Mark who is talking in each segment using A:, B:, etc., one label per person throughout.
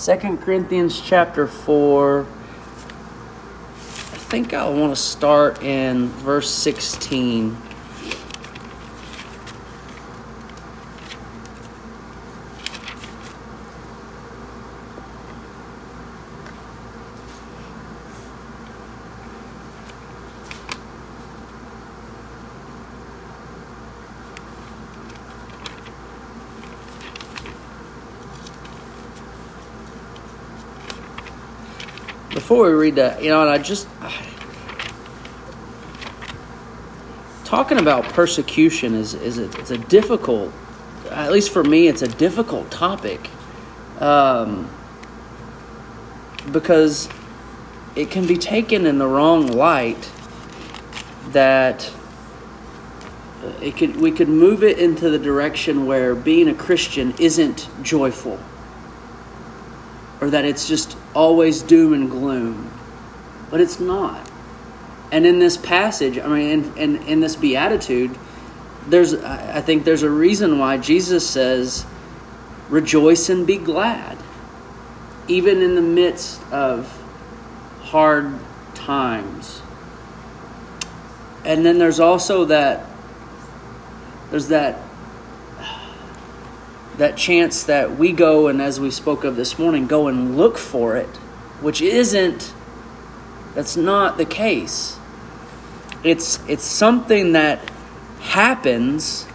A: Second Corinthians chapter 4. I think I want to start in verse 16. Before we read that, you know, and I just talking about persecution is is a, it's a difficult, at least for me, it's a difficult topic, um, because it can be taken in the wrong light. That it could we could move it into the direction where being a Christian isn't joyful or that it's just always doom and gloom. But it's not. And in this passage, I mean, in, in, in this beatitude, there's I think there's a reason why Jesus says, rejoice and be glad, even in the midst of hard times. And then there's also that there's that that chance that we go and, as we spoke of this morning, go and look for it, which isn't, that's not the case. It's, it's something that happens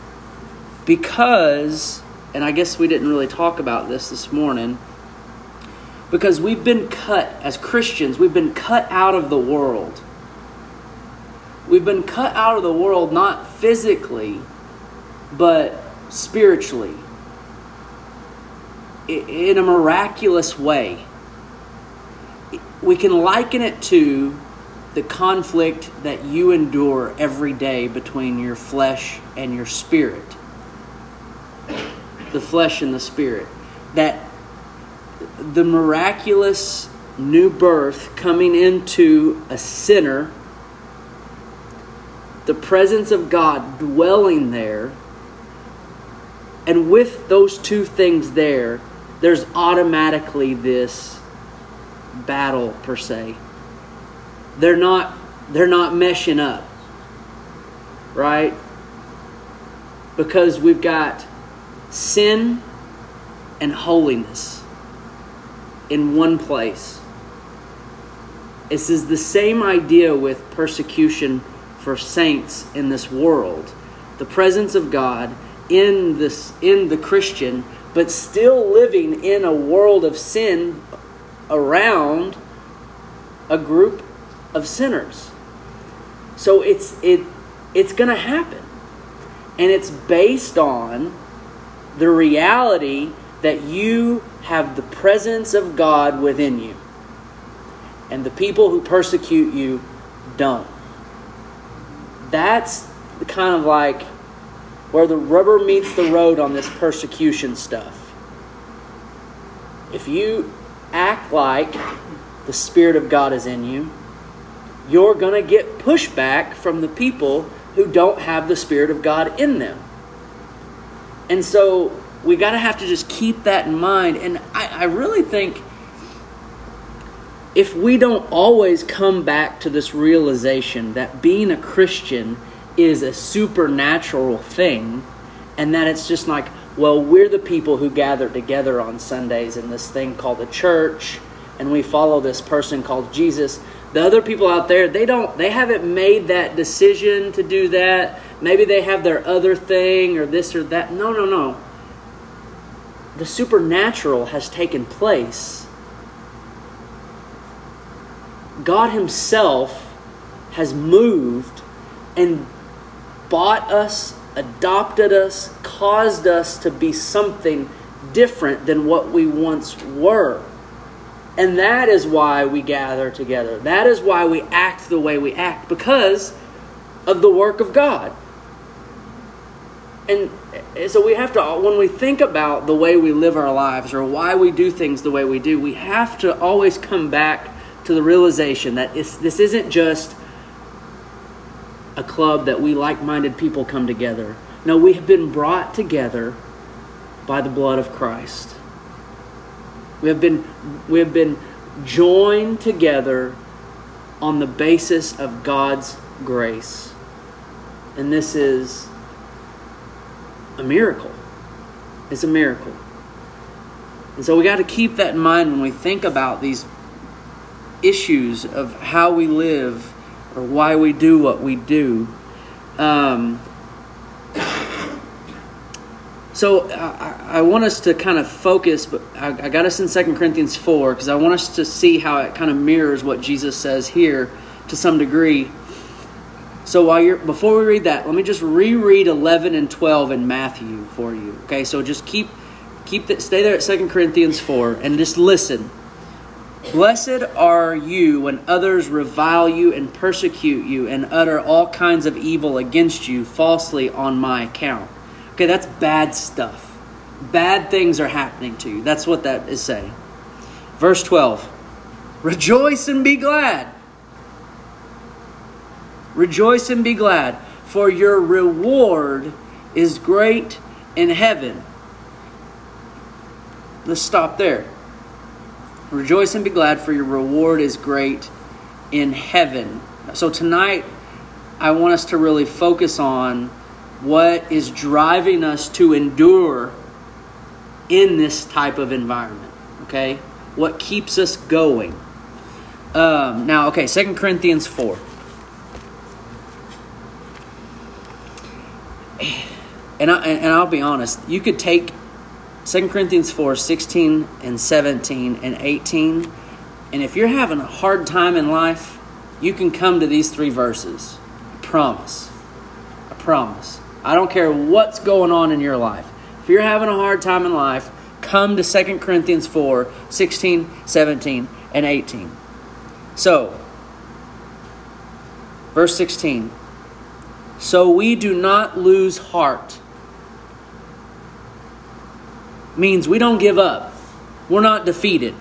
A: because, and I guess we didn't really talk about this this morning, because we've been cut, as Christians, we've been cut out of the world. We've been cut out of the world not physically, but spiritually in a miraculous way. We can liken it to the conflict that you endure every day between your flesh and your spirit. The flesh and the spirit. That the miraculous new birth coming into a sinner, the presence of God dwelling there, and with those two things there, there's automatically this battle per se. They're not they're not meshing up. Right? Because we've got sin and holiness in one place. This is the same idea with persecution for saints in this world. The presence of God in this in the Christian but still living in a world of sin around a group of sinners. So it's it it's going to happen. And it's based on the reality that you have the presence of God within you. And the people who persecute you don't. That's kind of like where the rubber meets the road on this persecution stuff. If you act like the Spirit of God is in you, you're going to get pushback from the people who don't have the Spirit of God in them. And so we got to have to just keep that in mind. And I, I really think if we don't always come back to this realization that being a Christian is a supernatural thing and that it's just like well we're the people who gather together on sundays in this thing called the church and we follow this person called jesus. The other people out there they don't they haven't made that decision to do that. Maybe they have their other thing or this or that. No no no. The supernatural has taken place. God himself has moved and bought us, adopted us, caused us to be something different than what we once were. And that is why we gather together. That is why we act the way we act, because of the work of God. And so we have to, when we think about the way we live our lives or why we do things the way we do, we have to always come back to the realization that this isn't just a club that we like minded people come together. No, we have been brought together by the blood of Christ. We have been, we have been joined together on the basis of God's grace. And this is a miracle. It's a miracle. And so we got to keep that in mind when we think about these issues of how we live or why we do what we do. Um, so I, I, want us to kind of focus, but I, I got us in 2 Corinthians 4 because I want us to see how it kind of mirrors what Jesus says here to some degree. So while you're before we read that, let me just reread 11 and 12 in Matthew for you. Okay, so just keep keep that stay there at 2 Corinthians 4 and just listen. Blessed are you when others revile you and persecute you and utter all kinds of evil against you falsely on my account. Okay, that's bad stuff. Bad things are happening to you. That's what that is saying. Verse 12 Rejoice and be glad. Rejoice and be glad, for your reward is great in heaven. Let's stop there. Rejoice and be glad, for your reward is great in heaven. So tonight, I want us to really focus on what is driving us to endure in this type of environment. Okay? What keeps us going. Um, now, okay, Second Corinthians 4. And, I, and I'll be honest, you could take 2 Corinthians 4 16 and 17 and 18, and if you're having a hard time in life, you can come to these three verses. I promise. I promise. I don't care what's going on in your life. If you're having a hard time in life, come to 2 Corinthians 4 16, 17, and 18. So, verse 16. So we do not lose heart means we don't give up. We're not defeated.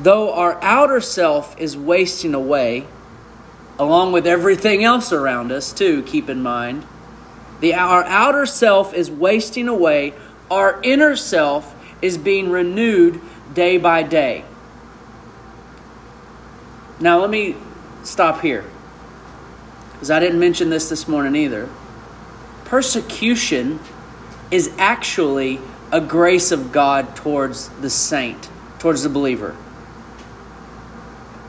A: Though our outer self is wasting away, along with everything else around us, too, keep in mind. The, our outer self is wasting away, our inner self is being renewed day by day. Now, let me stop here because I didn't mention this this morning either. Persecution is actually a grace of God towards the saint, towards the believer.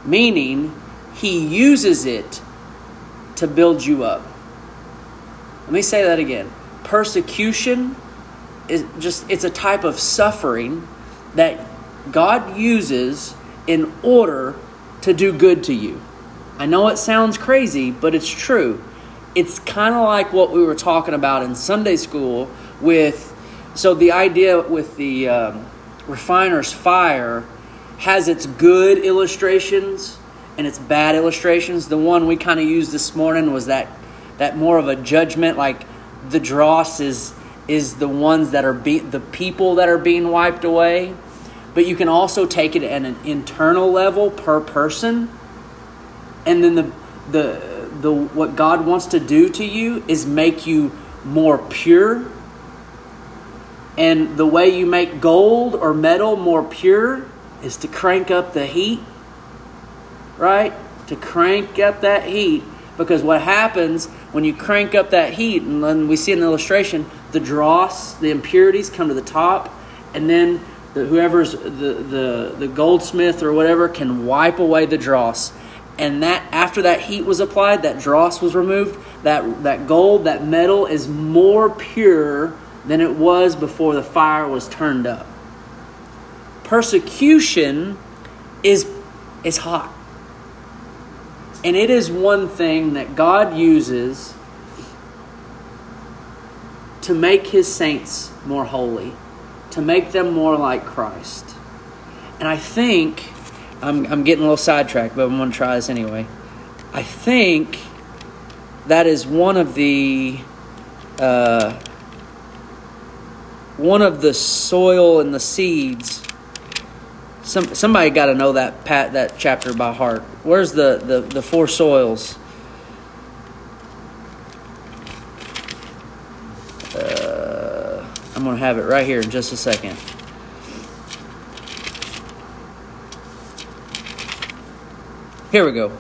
A: Meaning, he uses it to build you up. Let me say that again. Persecution is just it's a type of suffering that God uses in order to do good to you. I know it sounds crazy, but it's true. It's kind of like what we were talking about in Sunday school with so the idea with the um, refiner's fire has its good illustrations and its bad illustrations. The one we kind of used this morning was that that more of a judgment, like the dross is is the ones that are be, the people that are being wiped away. But you can also take it at an internal level per person, and then the the the what God wants to do to you is make you more pure and the way you make gold or metal more pure is to crank up the heat, right? To crank up that heat. Because what happens when you crank up that heat, and then we see in the illustration, the dross, the impurities come to the top, and then the, whoever's the, the, the goldsmith or whatever can wipe away the dross. And that after that heat was applied, that dross was removed, that, that gold, that metal is more pure than it was before the fire was turned up. Persecution is, is hot. And it is one thing that God uses to make his saints more holy, to make them more like Christ. And I think, I'm, I'm getting a little sidetracked, but I'm going to try this anyway. I think that is one of the uh, one of the soil and the seeds. Some, somebody got to know that pat that chapter by heart. Where's the, the, the four soils? Uh, I'm going to have it right here in just a second. Here we go.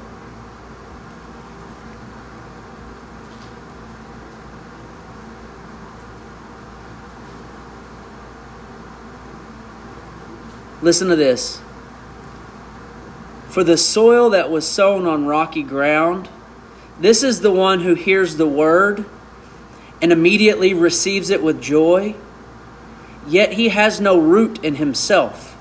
A: Listen to this. For the soil that was sown on rocky ground, this is the one who hears the word and immediately receives it with joy. Yet he has no root in himself,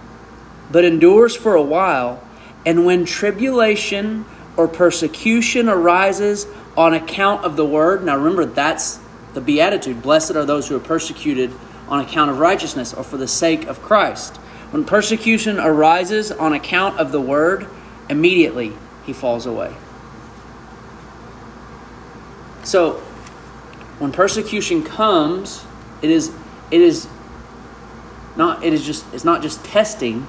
A: but endures for a while. And when tribulation or persecution arises on account of the word, now remember that's the beatitude. Blessed are those who are persecuted on account of righteousness or for the sake of Christ. When persecution arises on account of the word, immediately he falls away. So, when persecution comes, it is it is not it is just it's not just testing.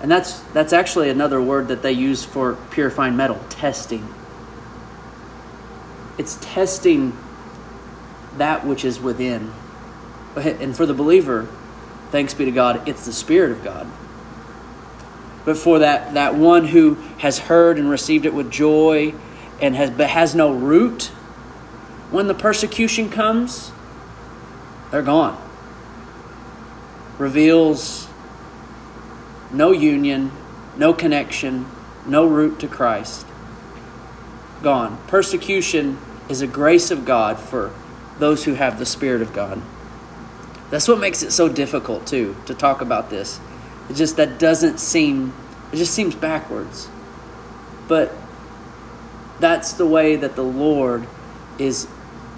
A: And that's that's actually another word that they use for purifying metal, testing. It's testing that which is within. And for the believer, thanks be to God, it's the Spirit of God. But for that, that one who has heard and received it with joy and has, but has no root, when the persecution comes, they're gone. Reveals no union, no connection, no root to Christ. Gone. Persecution is a grace of God for those who have the Spirit of God. That's what makes it so difficult too to talk about this. It just that doesn't seem it just seems backwards. But that's the way that the Lord is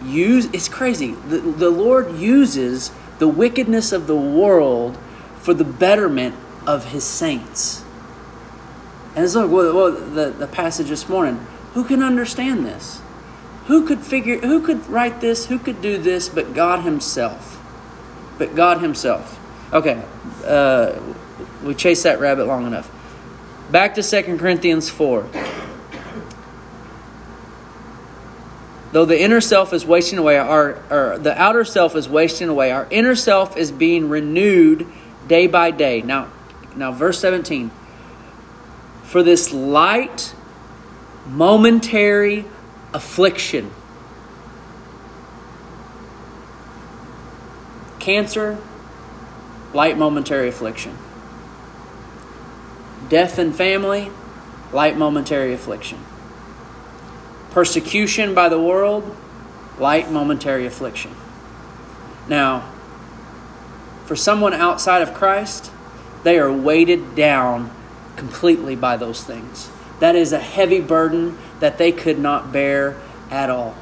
A: use it's crazy. The, the Lord uses the wickedness of the world for the betterment of his saints. And it's like well, well the, the passage this morning. Who can understand this? Who could figure who could write this? Who could do this but God Himself? But God Himself. Okay, uh, we chased that rabbit long enough. Back to 2 Corinthians 4. Though the inner self is wasting away, our, or the outer self is wasting away, our inner self is being renewed day by day. Now, now verse 17. For this light, momentary affliction Cancer, light momentary affliction. Death in family, light momentary affliction. Persecution by the world, light momentary affliction. Now, for someone outside of Christ, they are weighted down completely by those things. That is a heavy burden that they could not bear at all.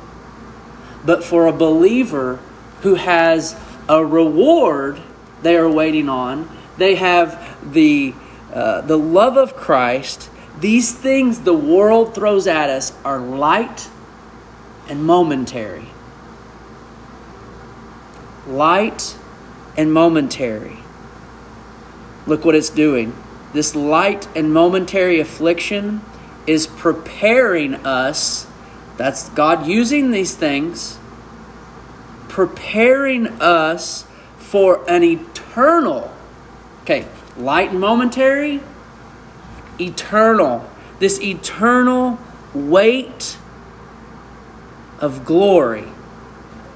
A: But for a believer who has a reward they are waiting on. They have the, uh, the love of Christ. These things the world throws at us are light and momentary. Light and momentary. Look what it's doing. This light and momentary affliction is preparing us. That's God using these things preparing us for an eternal, okay, light and momentary, eternal, this eternal weight of glory.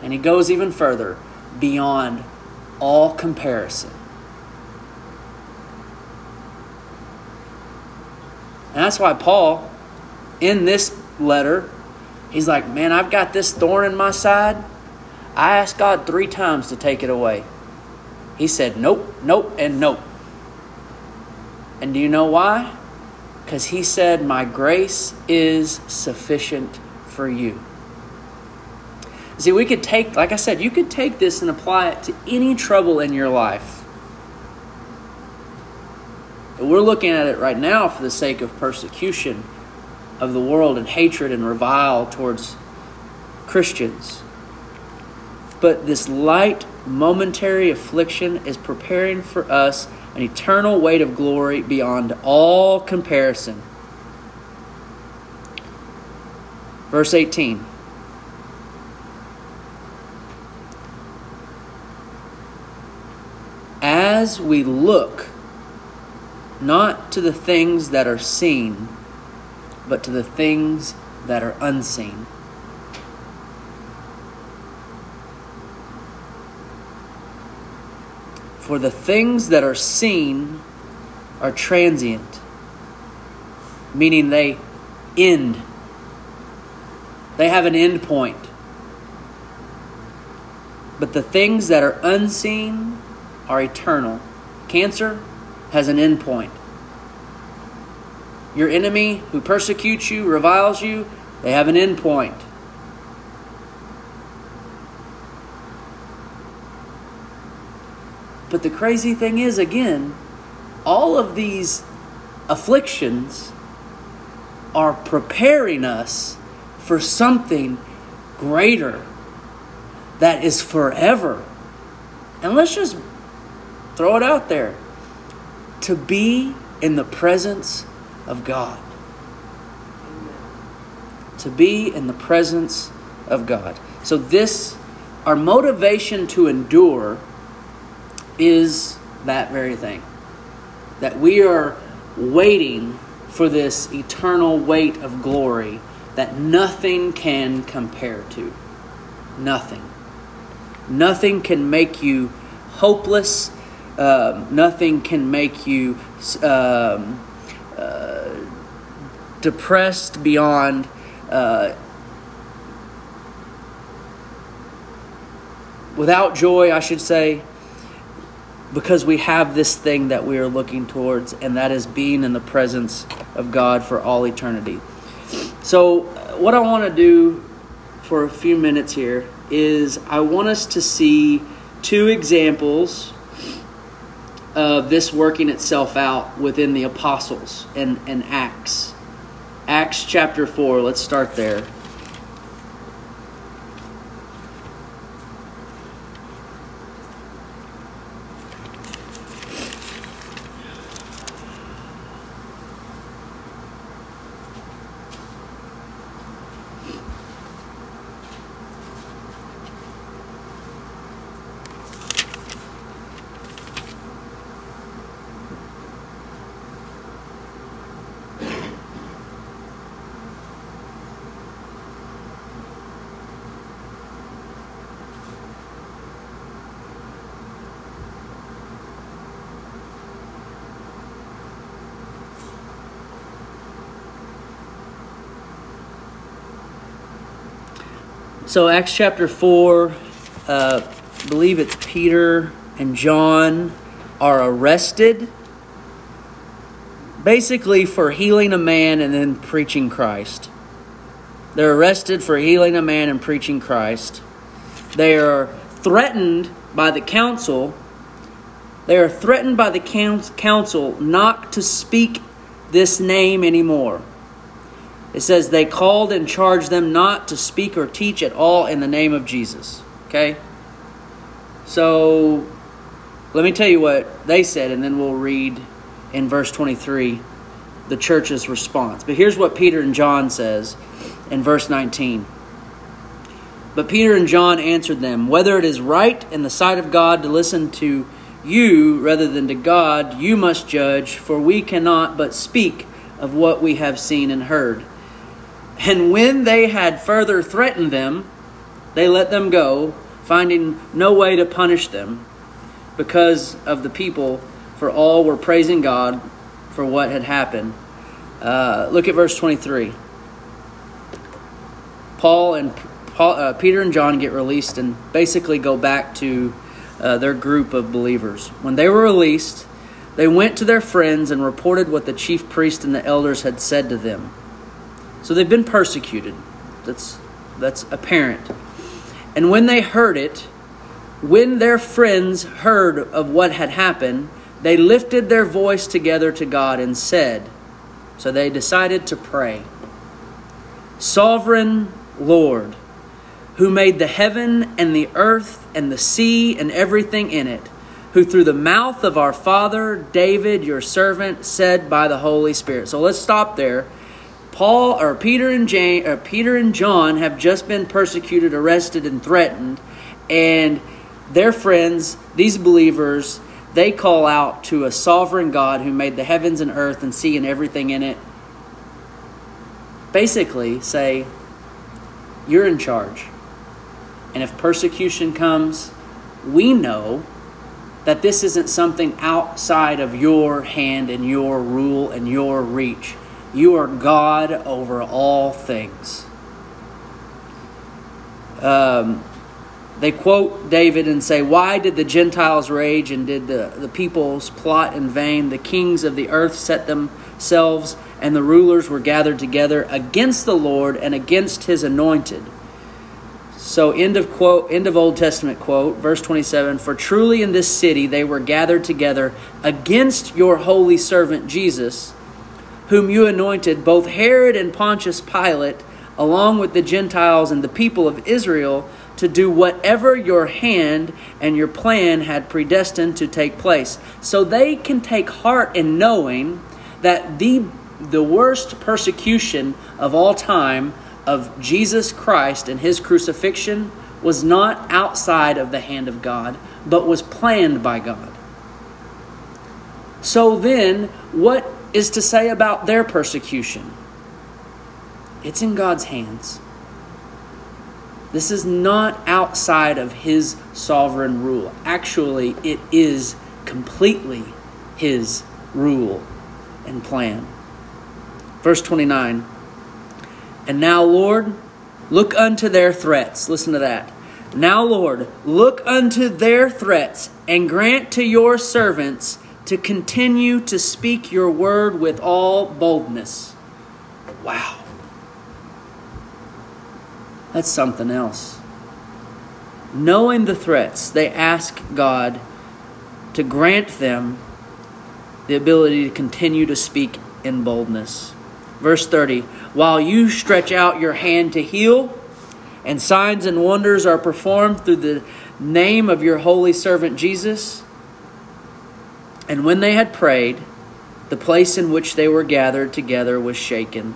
A: And he goes even further beyond all comparison. And that's why Paul, in this letter, he's like, Man, I've got this thorn in my side. I asked God three times to take it away. He said, Nope, nope, and nope. And do you know why? Because He said, My grace is sufficient for you. See, we could take, like I said, you could take this and apply it to any trouble in your life. But we're looking at it right now for the sake of persecution of the world and hatred and revile towards Christians. But this light, momentary affliction is preparing for us an eternal weight of glory beyond all comparison. Verse 18. As we look not to the things that are seen, but to the things that are unseen. For the things that are seen are transient, meaning they end. They have an end point. But the things that are unseen are eternal. Cancer has an end point. Your enemy who persecutes you, reviles you, they have an end point. But the crazy thing is, again, all of these afflictions are preparing us for something greater that is forever. And let's just throw it out there to be in the presence of God. To be in the presence of God. So, this, our motivation to endure is that very thing. That we are waiting for this eternal weight of glory that nothing can compare to. Nothing. Nothing can make you hopeless. Um, nothing can make you um, uh, depressed beyond uh, without joy, I should say, because we have this thing that we are looking towards, and that is being in the presence of God for all eternity. So, what I want to do for a few minutes here is I want us to see two examples of this working itself out within the apostles and, and Acts. Acts chapter 4, let's start there. So, Acts chapter 4, uh, believe it's Peter and John are arrested basically for healing a man and then preaching Christ. They're arrested for healing a man and preaching Christ. They are threatened by the council. They are threatened by the council not to speak this name anymore. It says they called and charged them not to speak or teach at all in the name of Jesus. Okay? So let me tell you what they said, and then we'll read in verse 23 the church's response. But here's what Peter and John says in verse 19. But Peter and John answered them, Whether it is right in the sight of God to listen to you rather than to God, you must judge, for we cannot but speak of what we have seen and heard. And when they had further threatened them, they let them go, finding no way to punish them because of the people, for all were praising God for what had happened. Uh, look at verse 23. Paul and Paul, uh, Peter and John get released and basically go back to uh, their group of believers. When they were released, they went to their friends and reported what the chief priest and the elders had said to them. So they've been persecuted. That's that's apparent. And when they heard it, when their friends heard of what had happened, they lifted their voice together to God and said, so they decided to pray. Sovereign Lord, who made the heaven and the earth and the sea and everything in it, who through the mouth of our father David, your servant, said by the Holy Spirit. So let's stop there Paul or Peter and Jane, or Peter and John have just been persecuted, arrested, and threatened, and their friends, these believers, they call out to a sovereign God who made the heavens and earth and sea and everything in it. basically say, You're in charge. And if persecution comes, we know that this isn't something outside of your hand and your rule and your reach. You are God over all things. Um, they quote David and say, Why did the Gentiles rage and did the, the peoples plot in vain? The kings of the earth set themselves, and the rulers were gathered together against the Lord and against his anointed. So end of quote end of Old Testament quote, verse 27, for truly in this city they were gathered together against your holy servant Jesus, whom you anointed, both Herod and Pontius Pilate, along with the Gentiles and the people of Israel, to do whatever your hand and your plan had predestined to take place. So they can take heart in knowing that the the worst persecution of all time of Jesus Christ and his crucifixion was not outside of the hand of God, but was planned by God. So then, what is to say about their persecution? It's in God's hands. This is not outside of His sovereign rule. Actually, it is completely His rule and plan. Verse 29 and now, Lord, look unto their threats. Listen to that. Now, Lord, look unto their threats and grant to your servants to continue to speak your word with all boldness. Wow. That's something else. Knowing the threats, they ask God to grant them the ability to continue to speak in boldness. Verse 30 While you stretch out your hand to heal, and signs and wonders are performed through the name of your holy servant Jesus. And when they had prayed, the place in which they were gathered together was shaken,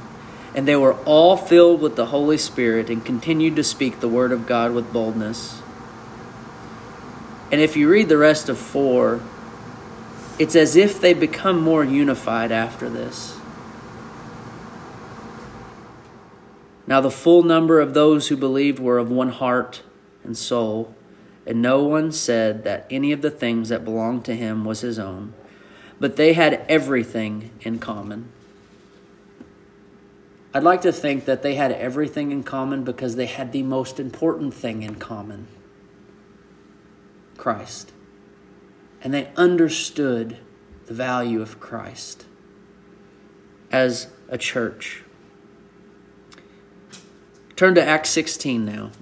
A: and they were all filled with the Holy Spirit and continued to speak the word of God with boldness. And if you read the rest of 4, it's as if they become more unified after this. Now the full number of those who believed were of one heart and soul, and no one said that any of the things that belonged to him was his own, but they had everything in common. I'd like to think that they had everything in common because they had the most important thing in common Christ. And they understood the value of Christ as a church. Turn to Acts 16 now.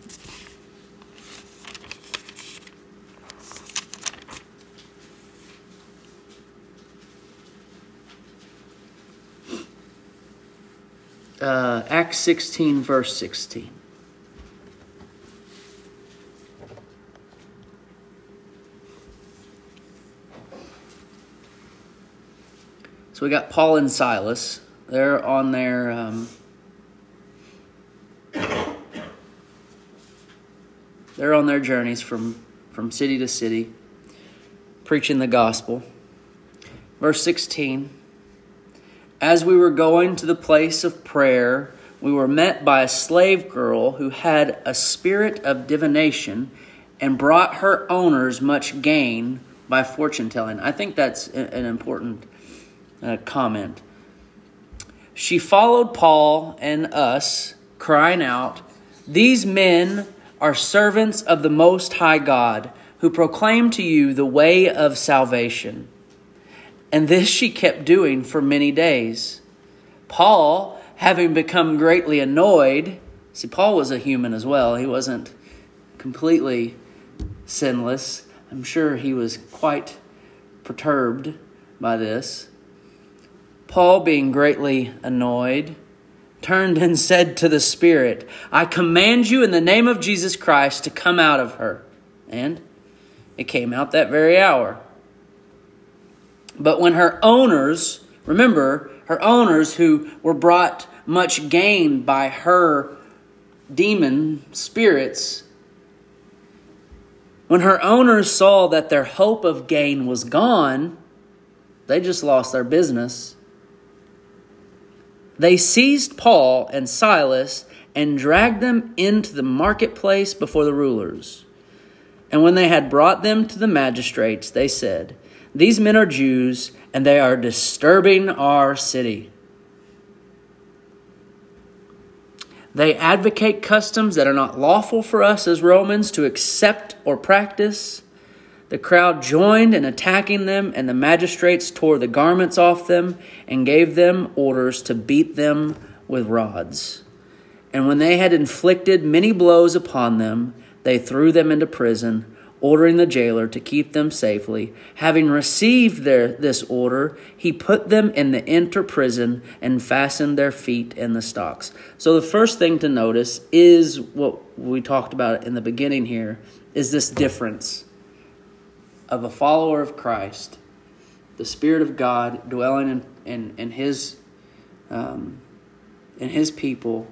A: Uh, Acts 16, verse 16. So we got Paul and Silas. They're on their um, They're on their journeys from, from city to city, preaching the gospel. Verse 16 As we were going to the place of prayer, we were met by a slave girl who had a spirit of divination and brought her owners much gain by fortune telling. I think that's an important uh, comment. She followed Paul and us, crying out, These men are servants of the Most High God, who proclaim to you the way of salvation. And this she kept doing for many days. Paul, having become greatly annoyed, see, Paul was a human as well. He wasn't completely sinless. I'm sure he was quite perturbed by this. Paul, being greatly annoyed, turned and said to the Spirit, I command you in the name of Jesus Christ to come out of her. And it came out that very hour. But when her owners, remember, her owners who were brought much gain by her demon spirits, when her owners saw that their hope of gain was gone, they just lost their business They seized Paul and Silas and dragged them into the marketplace before the rulers. And when they had brought them to the magistrates, they said, These men are Jews, and they are disturbing our city. They advocate customs that are not lawful for us as Romans to accept or practice. The crowd joined in attacking them, and the magistrates tore the garments off them and gave them orders to beat them with rods. And when they had inflicted many blows upon them, they threw them into prison, ordering the jailer to keep them safely. Having received their, this order, he put them in the inner prison and fastened their feet in the stocks. So the first thing to notice is what we talked about in the beginning here is this difference of a follower of Christ, the Spirit of God dwelling in, in, in his um, in his people,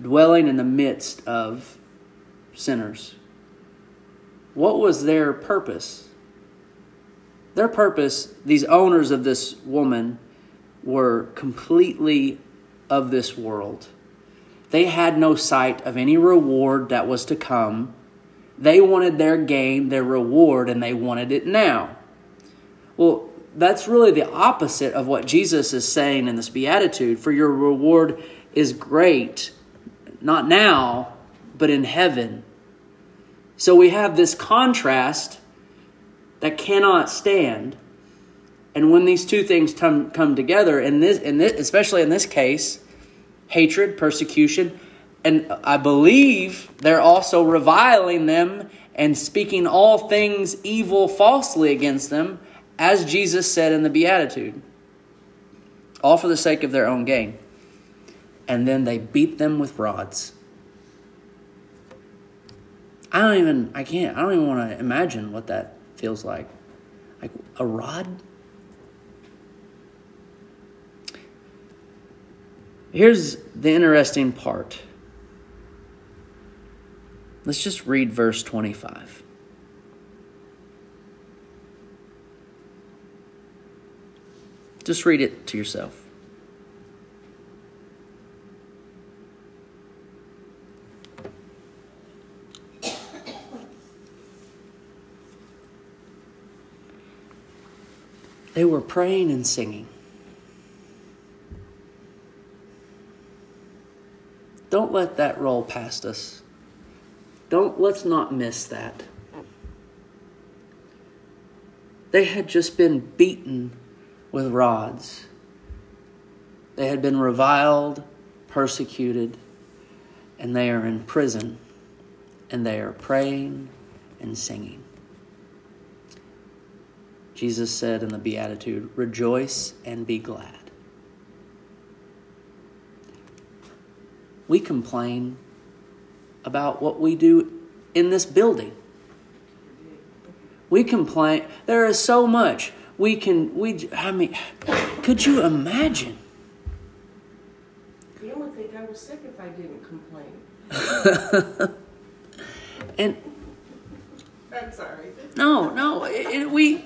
A: dwelling in the midst of sinners. What was their purpose? Their purpose, these owners of this woman, were completely of this world. They had no sight of any reward that was to come they wanted their gain, their reward, and they wanted it now. Well, that's really the opposite of what Jesus is saying in this beatitude. For your reward is great, not now, but in heaven. So we have this contrast that cannot stand. And when these two things come, come together, in this, in this, especially in this case, hatred, persecution, and I believe they're also reviling them and speaking all things evil falsely against them, as Jesus said in the Beatitude. All for the sake of their own gain. And then they beat them with rods. I don't even, I can't, I don't even want to imagine what that feels like. Like a rod? Here's the interesting part Let's just read verse 25. Just read it to yourself. They were praying and singing. Don't let that roll past us. Don't let's not miss that. They had just been beaten with rods. They had been reviled, persecuted, and they are in prison and they are praying and singing. Jesus said in the Beatitude, Rejoice and be glad. We complain about what we do in this building. We complain. There is so much we can. We. I mean, could you imagine?
B: You would think I was sick if I didn't complain.
A: and
B: I'm sorry.
A: No, no. It, it, we.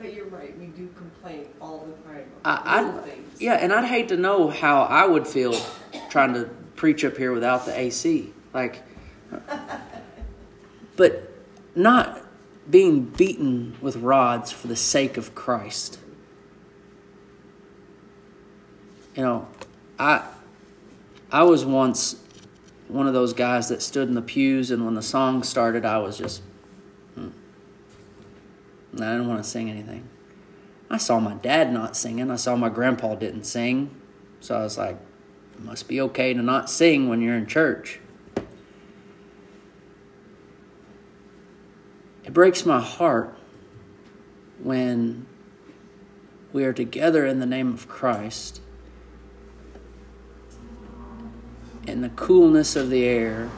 B: But you're right. We do complain all the time.
A: I, I yeah, and I'd hate to know how I would feel trying to preach up here without the AC. Like, but not being beaten with rods for the sake of Christ. You know, I I was once one of those guys that stood in the pews, and when the song started, I was just. I didn't want to sing anything. I saw my dad not singing. I saw my grandpa didn't sing. So I was like, it must be okay to not sing when you're in church. It breaks my heart when we are together in the name of Christ in the coolness of the air,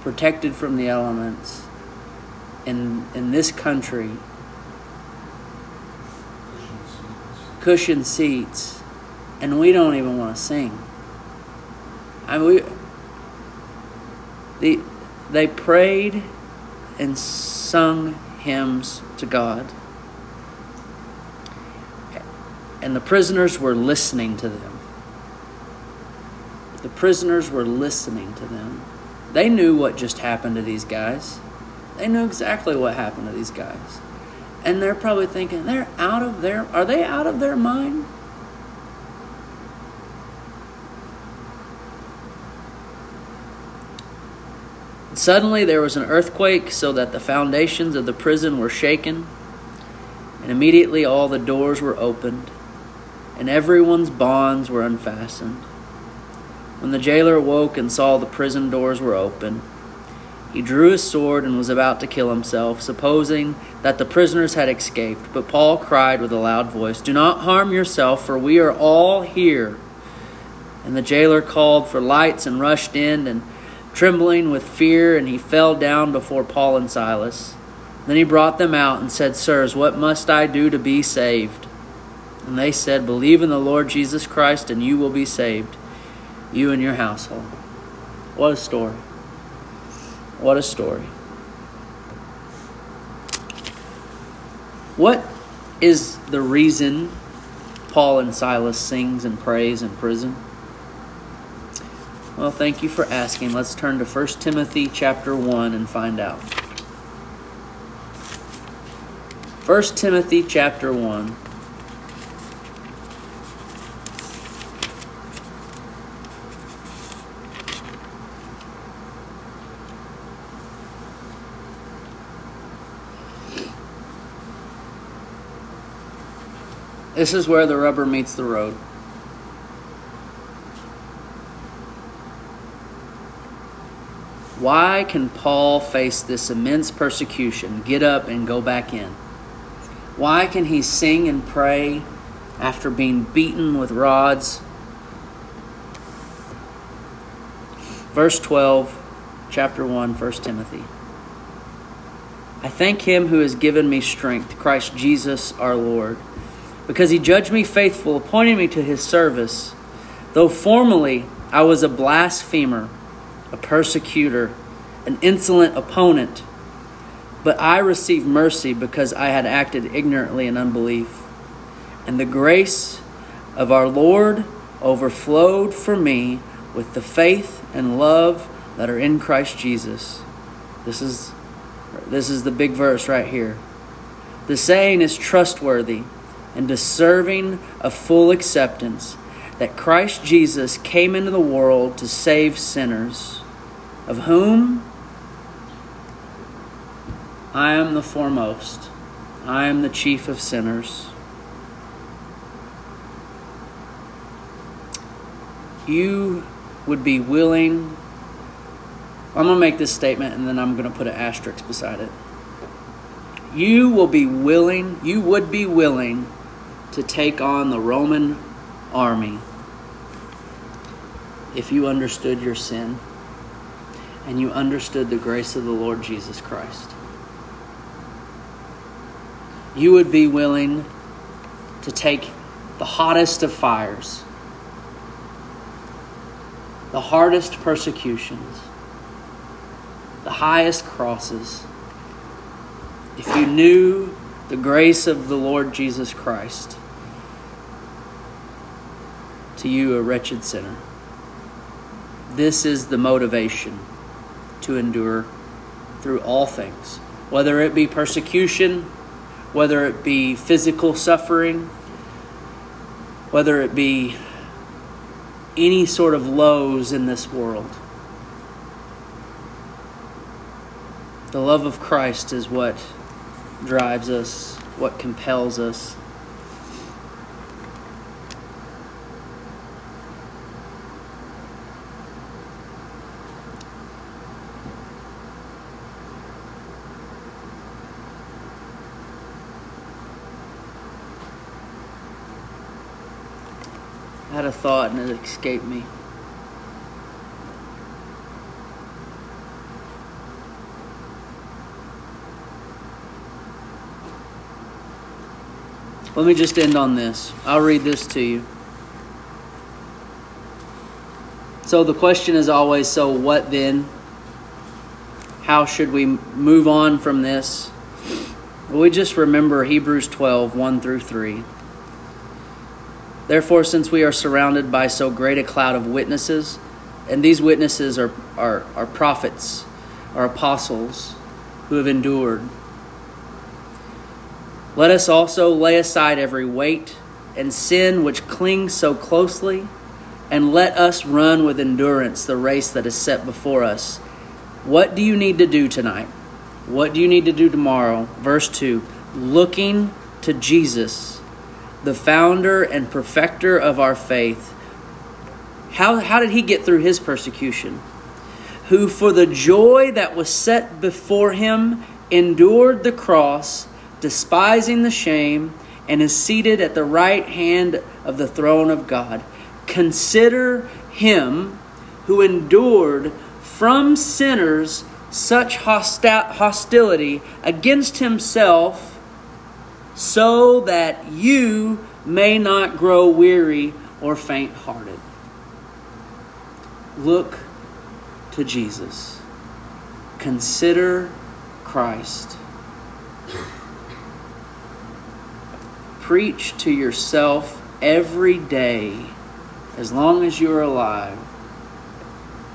A: protected from the elements, in, in this country cushioned seats, and we don't even want to sing. I mean, we, they, they prayed and sung hymns to God. and the prisoners were listening to them. The prisoners were listening to them. They knew what just happened to these guys. They knew exactly what happened to these guys. And they're probably thinking, they're out of their are they out of their mind? Suddenly there was an earthquake, so that the foundations of the prison were shaken, and immediately all the doors were opened, and everyone's bonds were unfastened. When the jailer awoke and saw the prison doors were open, he drew his sword and was about to kill himself, supposing that the prisoners had escaped. But Paul cried with a loud voice, Do not harm yourself, for we are all here. And the jailer called for lights and rushed in, and trembling with fear, and he fell down before Paul and Silas. Then he brought them out and said, Sirs, what must I do to be saved? And they said, Believe in the Lord Jesus Christ, and you will be saved, you and your household. What a story. What a story. What is the reason Paul and Silas sings and prays in prison? Well, thank you for asking. Let's turn to 1 Timothy chapter 1 and find out. 1 Timothy chapter 1. This is where the rubber meets the road. Why can Paul face this immense persecution, get up, and go back in? Why can he sing and pray after being beaten with rods? Verse 12, chapter 1, 1 Timothy. I thank him who has given me strength, Christ Jesus our Lord, because he judged me faithful, appointing me to his service. Though formerly I was a blasphemer, a persecutor, an insolent opponent. But I received mercy because I had acted ignorantly in unbelief. And the grace of our Lord overflowed for me with the faith and love that are in Christ Jesus. This is this is the big verse right here. The saying is trustworthy and deserving of full acceptance that Christ Jesus came into the world to save sinners, of whom I am the foremost, I am the chief of sinners. You would be willing. I'm going to make this statement and then I'm going to put an asterisk beside it. You will be willing, you would be willing to take on the Roman army if you understood your sin and you understood the grace of the Lord Jesus Christ. You would be willing to take the hottest of fires, the hardest persecutions, the highest crosses, if you knew the grace of the Lord Jesus Christ to you, a wretched sinner. This is the motivation to endure through all things, whether it be persecution, whether it be physical suffering, whether it be any sort of lows in this world. The love of Christ is what drives us, what compels us. Thought and it escaped me. Let me just end on this. I'll read this to you. So the question is always so what then? How should we move on from this? We just remember Hebrews 12 1 through 3. Therefore, since we are surrounded by so great a cloud of witnesses, and these witnesses are, are, are prophets, are apostles who have endured, let us also lay aside every weight and sin which clings so closely, and let us run with endurance the race that is set before us. What do you need to do tonight? What do you need to do tomorrow? Verse 2 Looking to Jesus, the founder and perfecter of our faith. How, how did he get through his persecution? Who, for the joy that was set before him, endured the cross, despising the shame, and is seated at the right hand of the throne of God. Consider him who endured from sinners such hosti- hostility against himself, so that you may not grow weary or faint hearted. Look to Jesus. Consider Christ. Preach to yourself every day, as long as you are alive,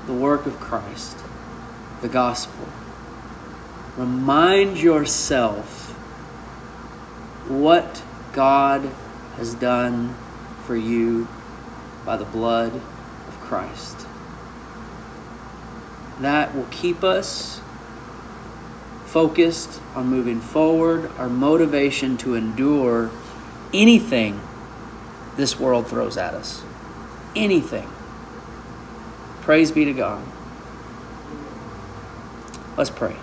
A: the work of Christ the gospel. Remind yourself what God has done for you by the blood of Christ. That will keep us focused on moving forward, our motivation to endure anything this world throws at us. Anything. Praise be to God. Let's pray.